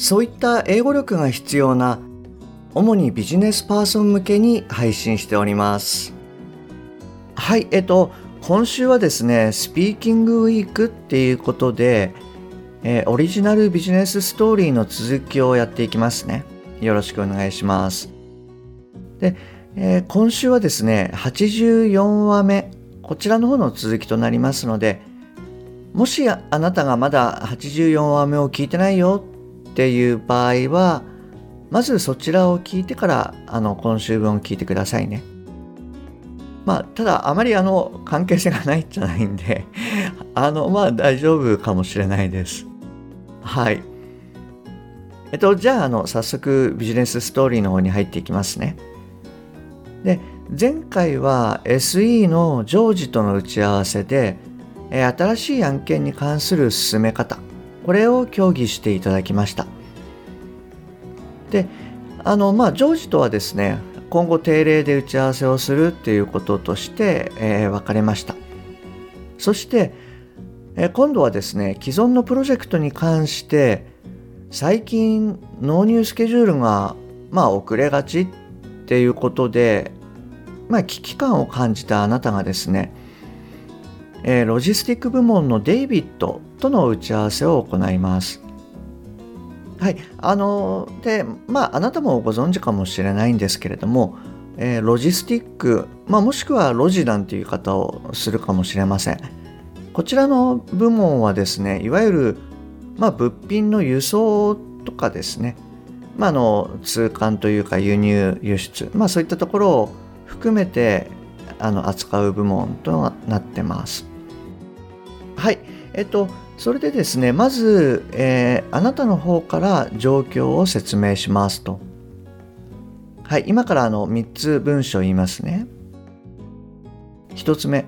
そういった英語力が必要な主にビジネスパーソン向けに配信しております。はいえっと今週はですねスピーキングウィークっていうことで、えー、オリジナルビジネスストーリーの続きをやっていきますね。よろしくお願いします。で、えー、今週はですね84話目こちらの方の続きとなりますのでもしあなたがまだ84話目を聞いてないよっていう場合は、まずそちらを聞いてから、あの、今週分を聞いてくださいね。まあ、ただ、あまりあの、関係性がないんじゃないんで あの、まあ、大丈夫かもしれないです。はい。えっと、じゃあ、あの、早速、ビジネスストーリーの方に入っていきますね。で、前回は SE のジョージとの打ち合わせで、新しい案件に関する進め方、これを協議していただきました。であのまあジョージとはですね今後定例で打ち合わせをするっていうこととして、えー、分かれました。そして、えー、今度はですね既存のプロジェクトに関して最近納入スケジュールがまあ遅れがちっていうことでまあ危機感を感じたあなたがですねえー、ロジスティック部門のデイビッドとの打ち合わせを行います。はい、あのでまああなたもご存知かもしれないんですけれども、えー、ロジスティック、まあ、もしくはロジなんていう言い方をするかもしれません。こちらの部門はですねいわゆる、まあ、物品の輸送とかですね、まあ、の通関というか輸入輸出、まあ、そういったところを含めてあの扱う部門となってます。はい。えっと、それでですね、まず、えー、あなたの方から状況を説明しますと。はい、今からあの3つ文章言いますね。1つ目。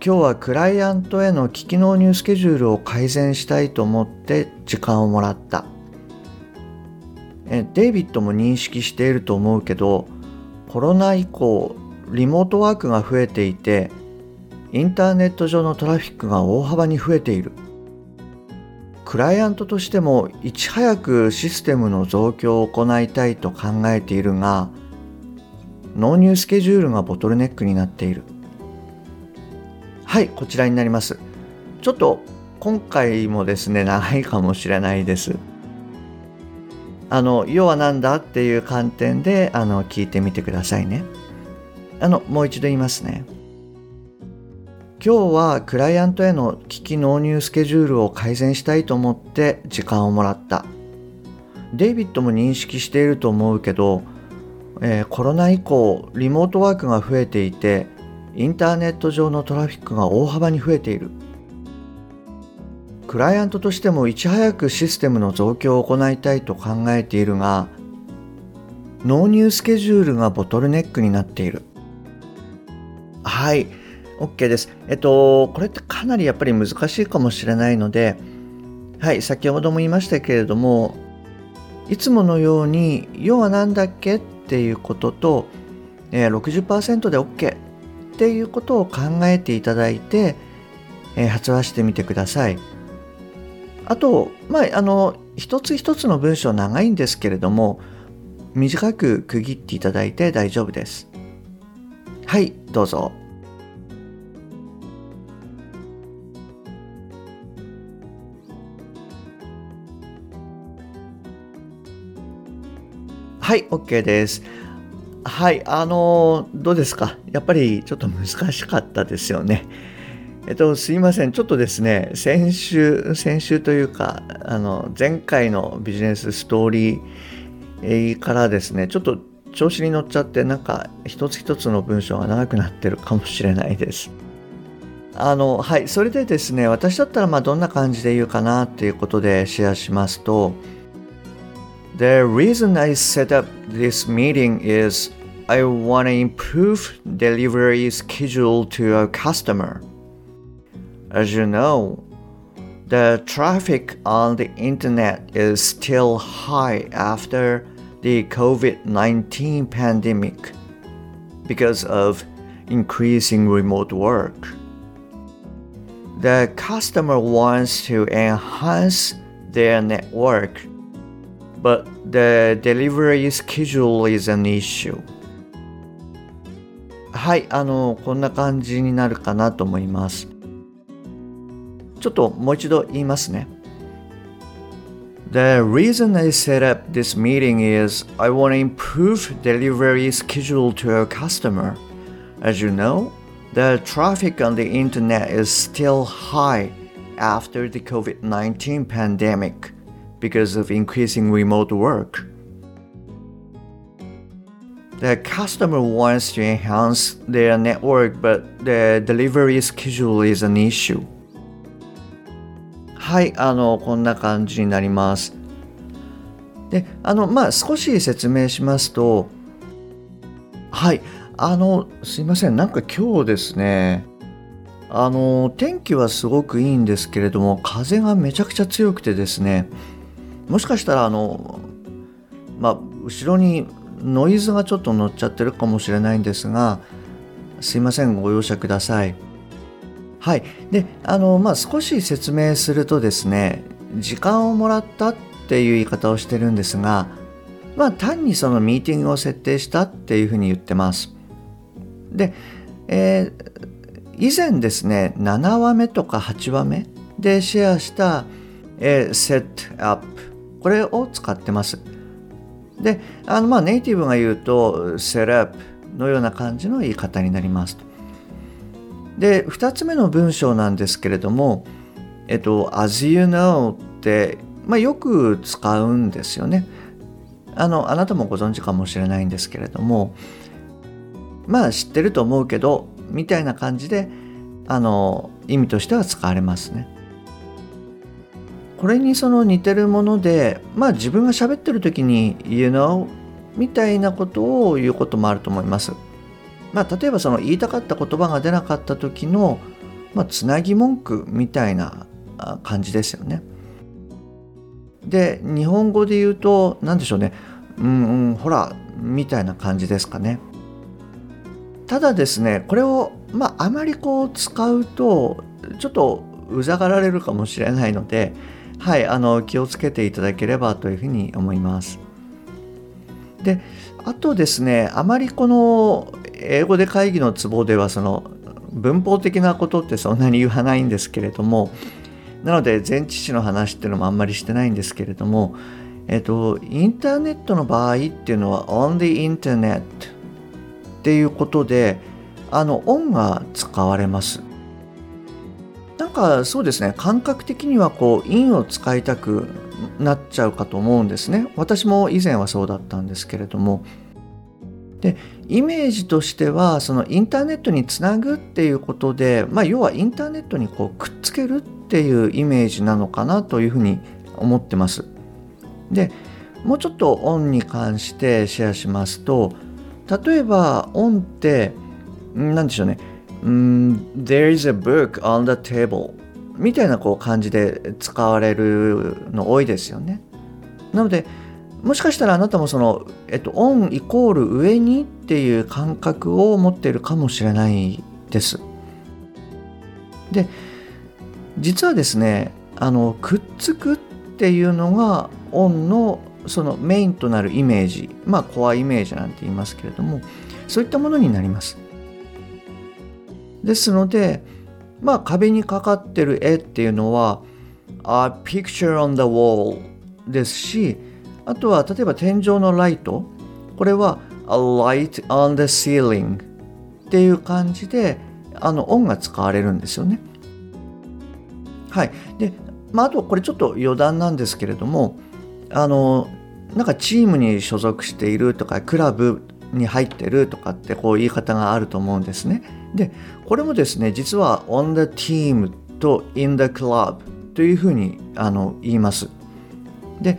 今日はクライアントへの機納入スケジュールを改善したいと思って時間をもらった。えデイビッドも認識していると思うけど、コロナ以降、リモートワークが増えていて、インターネット上のトラフィックが大幅に増えている。クライアントとしてもいち早くシステムの増強を行いたいと考えているが納入スケジュールがボトルネックになっている。はいこちらになります。ちょっと今回もですね長いかもしれないです。あの要は何だっていう観点であの聞いてみてくださいね。あのもう一度言いますね。今日はクライアントへの機器納入スケジュールを改善したいと思って時間をもらった。デイビッドも認識していると思うけど、えー、コロナ以降リモートワークが増えていてインターネット上のトラフィックが大幅に増えている。クライアントとしてもいち早くシステムの増強を行いたいと考えているが納入スケジュールがボトルネックになっている。はい。OK です。えっと、これってかなりやっぱり難しいかもしれないので、はい、先ほども言いましたけれども、いつものように、要は何だっけっていうことと、えー、60%で OK っていうことを考えていただいて、えー、発話してみてください。あと、まあ、あの、一つ一つの文章長いんですけれども、短く区切っていただいて大丈夫です。はい、どうぞ。はい、OK です。はい、あのどうですか？やっぱりちょっと難しかったですよね。えっと、すいません。ちょっとですね、先週、先週というか、あの、前回のビジネスストーリーからですね、ちょっと調子に乗っちゃって、なんか一つ一つの文章が長くなってるかもしれないです。あのはいそれでですね私だったらまあどんな感じで言うかなっていうことでシェアしますと The reason I set up this meeting is I want to improve delivery schedule to a customer. As you know, the traffic on the internet is still high after the COVID 19 pandemic because of increasing remote work. The customer wants to enhance their network, but the delivery schedule is an issue. はい、あの、こんな感じになるかなと思います。ちょっともう一度言いますね。The reason I set up this meeting is I want to improve delivery schedule to a customer. As you know, the traffic on the internet is still high after the COVID 19 pandemic Because of increasing remote work. The customer wants to enhance their network, but the delivery schedule is an issue. はい、あの、こんな感じになります。で、あの、まあ、少し説明しますと、はい、あの、すいません、なんか今日ですね、あの、天気はすごくいいんですけれども、風がめちゃくちゃ強くてですね、もしかしたら、あの、まあ、後ろにノイズがちょっと乗っちゃってるかもしれないんですが、すいません、ご容赦ください。はい。で、あの、まあ、少し説明するとですね、時間をもらったっていう言い方をしてるんですが、まあ、単にそのミーティングを設定したっていうふうに言ってます。で、えー、以前ですね、7話目とか8話目でシェアした、えー、set up これを使ってます。で、あのまあネイティブが言うと set up のような感じの言い方になります。で2つ目の文章なんですけれども「えっと、as you know」って、まあ、よく使うんですよね。あのあなたもご存知かもしれないんですけれどもまあ知ってると思うけどみたいな感じであの意味としては使われますね。これにその似てるものでまあ自分が喋ってる時に「you know」みたいなことを言うこともあると思います。まあ、例えばその言いたかった言葉が出なかった時の、まあ、つなぎ文句みたいな感じですよね。で日本語で言うと何でしょうねうんうんほらみたいな感じですかね。ただですねこれをまああまりこう使うとちょっとうざがられるかもしれないのではいあの気をつけていただければというふうに思います。であとですねあまりこの英語で会議のツボではその文法的なことってそんなに言わないんですけれどもなので前置詞の話っていうのもあんまりしてないんですけれどもえっとインターネットの場合っていうのは on the internet っていうことであの on が使われますなんかそうですね感覚的にはこう in を使いたくなっちゃうかと思うんですね。私も以前はそうだったんですけれども。でイメージとしてはそのインターネットにつなぐっていうことで、まあ、要はインターネットにこうくっつけるっていうイメージなのかなというふうに思ってます。でもうちょっとオンに関してシェアしますと例えばオンって何でしょうね。うん There is a book on the table みたいなこう感じで使われるの多いですよね。なのでもしかしたらあなたもその、えっと、オンイコール上にっていう感覚を持っているかもしれないです。で実はですねあのくっつくっていうのがオンのそのメインとなるイメージまあコアイメージなんて言いますけれどもそういったものになります。ですのでまあ壁にかかってる絵っていうのは A picture on the wall ですしあとは例えば天井のライトこれは A light on the ceiling っていう感じであの音が使われるんですよね。はい。で、まあ、あとこれちょっと余談なんですけれどもあのなんかチームに所属しているとかクラブに入ってるとかってこう言い方があると思うんですね。でこれもですね実は on the team と in the club というふうにあの言います。で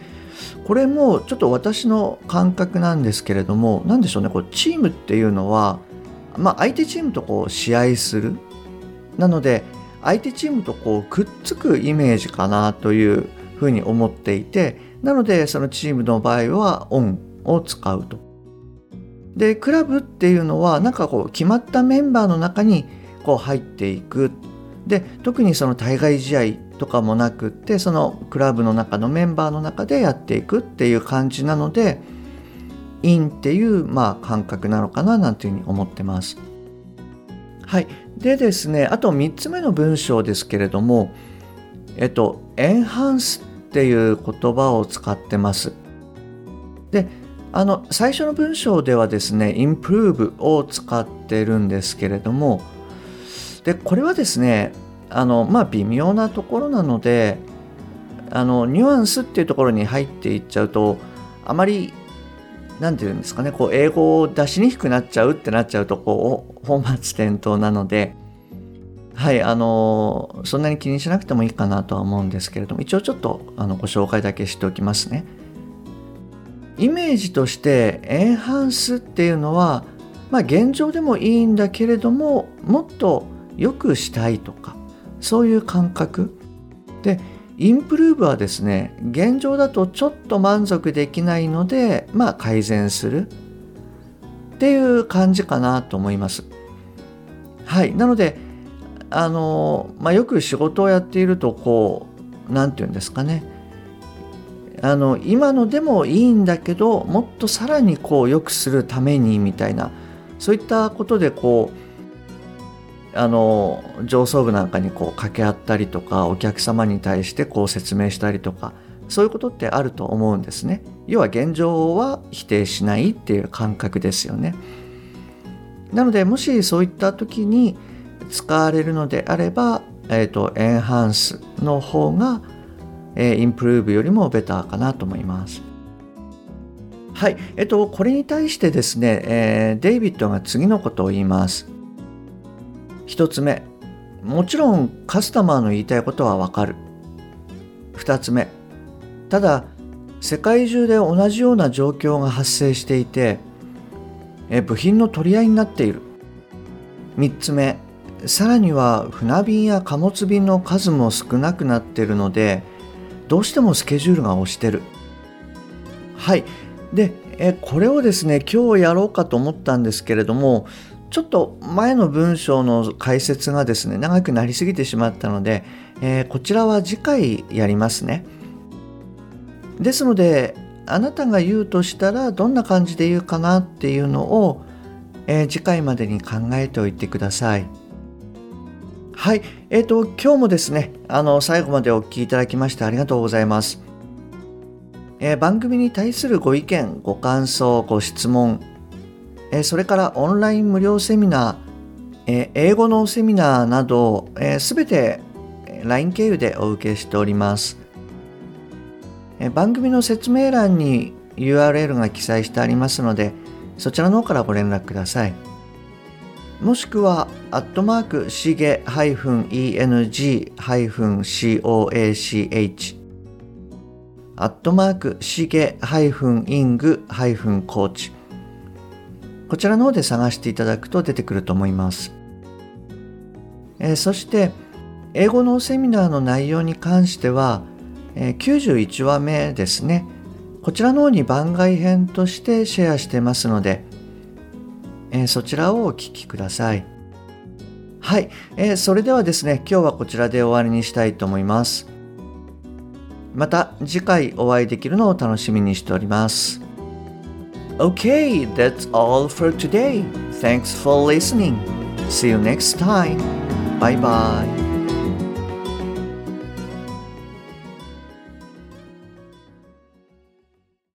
これもちょっと私の感覚なんですけれども何でしょうねこうチームっていうのは、まあ、相手チームとこう試合するなので相手チームとこうくっつくイメージかなというふうに思っていてなのでそのチームの場合はオンを使うと。でクラブっていうのはなんかこう決まったメンバーの中にこう入っていくで特にその対外試合とかもなくってそのクラブの中のメンバーの中でやっていくっていう感じなのでインっていうまあ感覚なのかななんていうふうに思ってます。はい。でですね、あと3つ目の文章ですけれども、えっと、エンハンスっていう言葉を使ってます。で、あの、最初の文章ではですね、improve を使ってるんですけれども、で、これはですね、あの、まあ、微妙なところなので、あの、ニュアンスっていうところに入っていっちゃうと、あまり何て言うんですかねこう英語を出しにくくなっちゃうってなっちゃうとこう本末転倒なのではいあのそんなに気にしなくてもいいかなとは思うんですけれども一応ちょっとあのご紹介だけしておきますね。イメージとしてエンハンスっていうのはまあ現状でもいいんだけれどももっと良くしたいとかそういう感覚。でインプルーブはですね現状だとちょっと満足できないのでまあ改善する。っていう感じかなと思います。はい。なのであのまあよく仕事をやっているとこう何て言うんですかね。あの今のでもいいんだけどもっとさらにこう良くするためにみたいなそういったことでこうあの上層部なんかにこう掛け合ったりとかお客様に対してこう説明したりとかそういうことってあると思うんですね。要は現状は否定しないっていう感覚ですよね。なのでもしそういった時に使われるのであれば、えーと、エンハンスの方が、え、インプルーブよりもベターかなと思います。はい、えっと、これに対してですね、えー、デイビッドが次のことを言います。1つ目。もちろんカスタマーの言いたいことはわかる。2つ目。ただ世界中で同じような状況が発生していてえ部品の取り合いになっている。3つ目。さらには船便や貨物便の数も少なくなっているのでどうしてもスケジュールが押してる。はい。でえこれをですね今日やろうかと思ったんですけれどもちょっと前の文章の解説がですね長くなりすぎてしまったので、えー、こちらは次回やりますね。ですのであなたが言うとしたらどんな感じで言うかなっていうのを、えー、次回までに考えておいてください。はい。えっ、ー、と今日もですねあの最後までお聴きいただきましてありがとうございます。えー、番組に対するご意見、ご感想、ご質問、えそれからオンライン無料セミナー、え英語のセミナーなどすべ、えて LINE 経由でお受けしております、え番組の説明欄に URL が記載してありますのでそちらの方からご連絡ください。もしくは、アットマーク、しげ -eng-coach、アットマーク、しげ -ing-coach、こちらの方で探していただくと出てくると思います。えー、そして英語のセミナーの内容に関しては、えー、91話目ですね。こちらの方に番外編としてシェアしてますので、えー、そちらをお聞きくださいはい、えー、それではですね今日はこちらで終わりにしたいと思いますまた次回お会いできるのを楽しみにしております Okay, that's all for today. Thanks for listening. See you next time. Bye bye.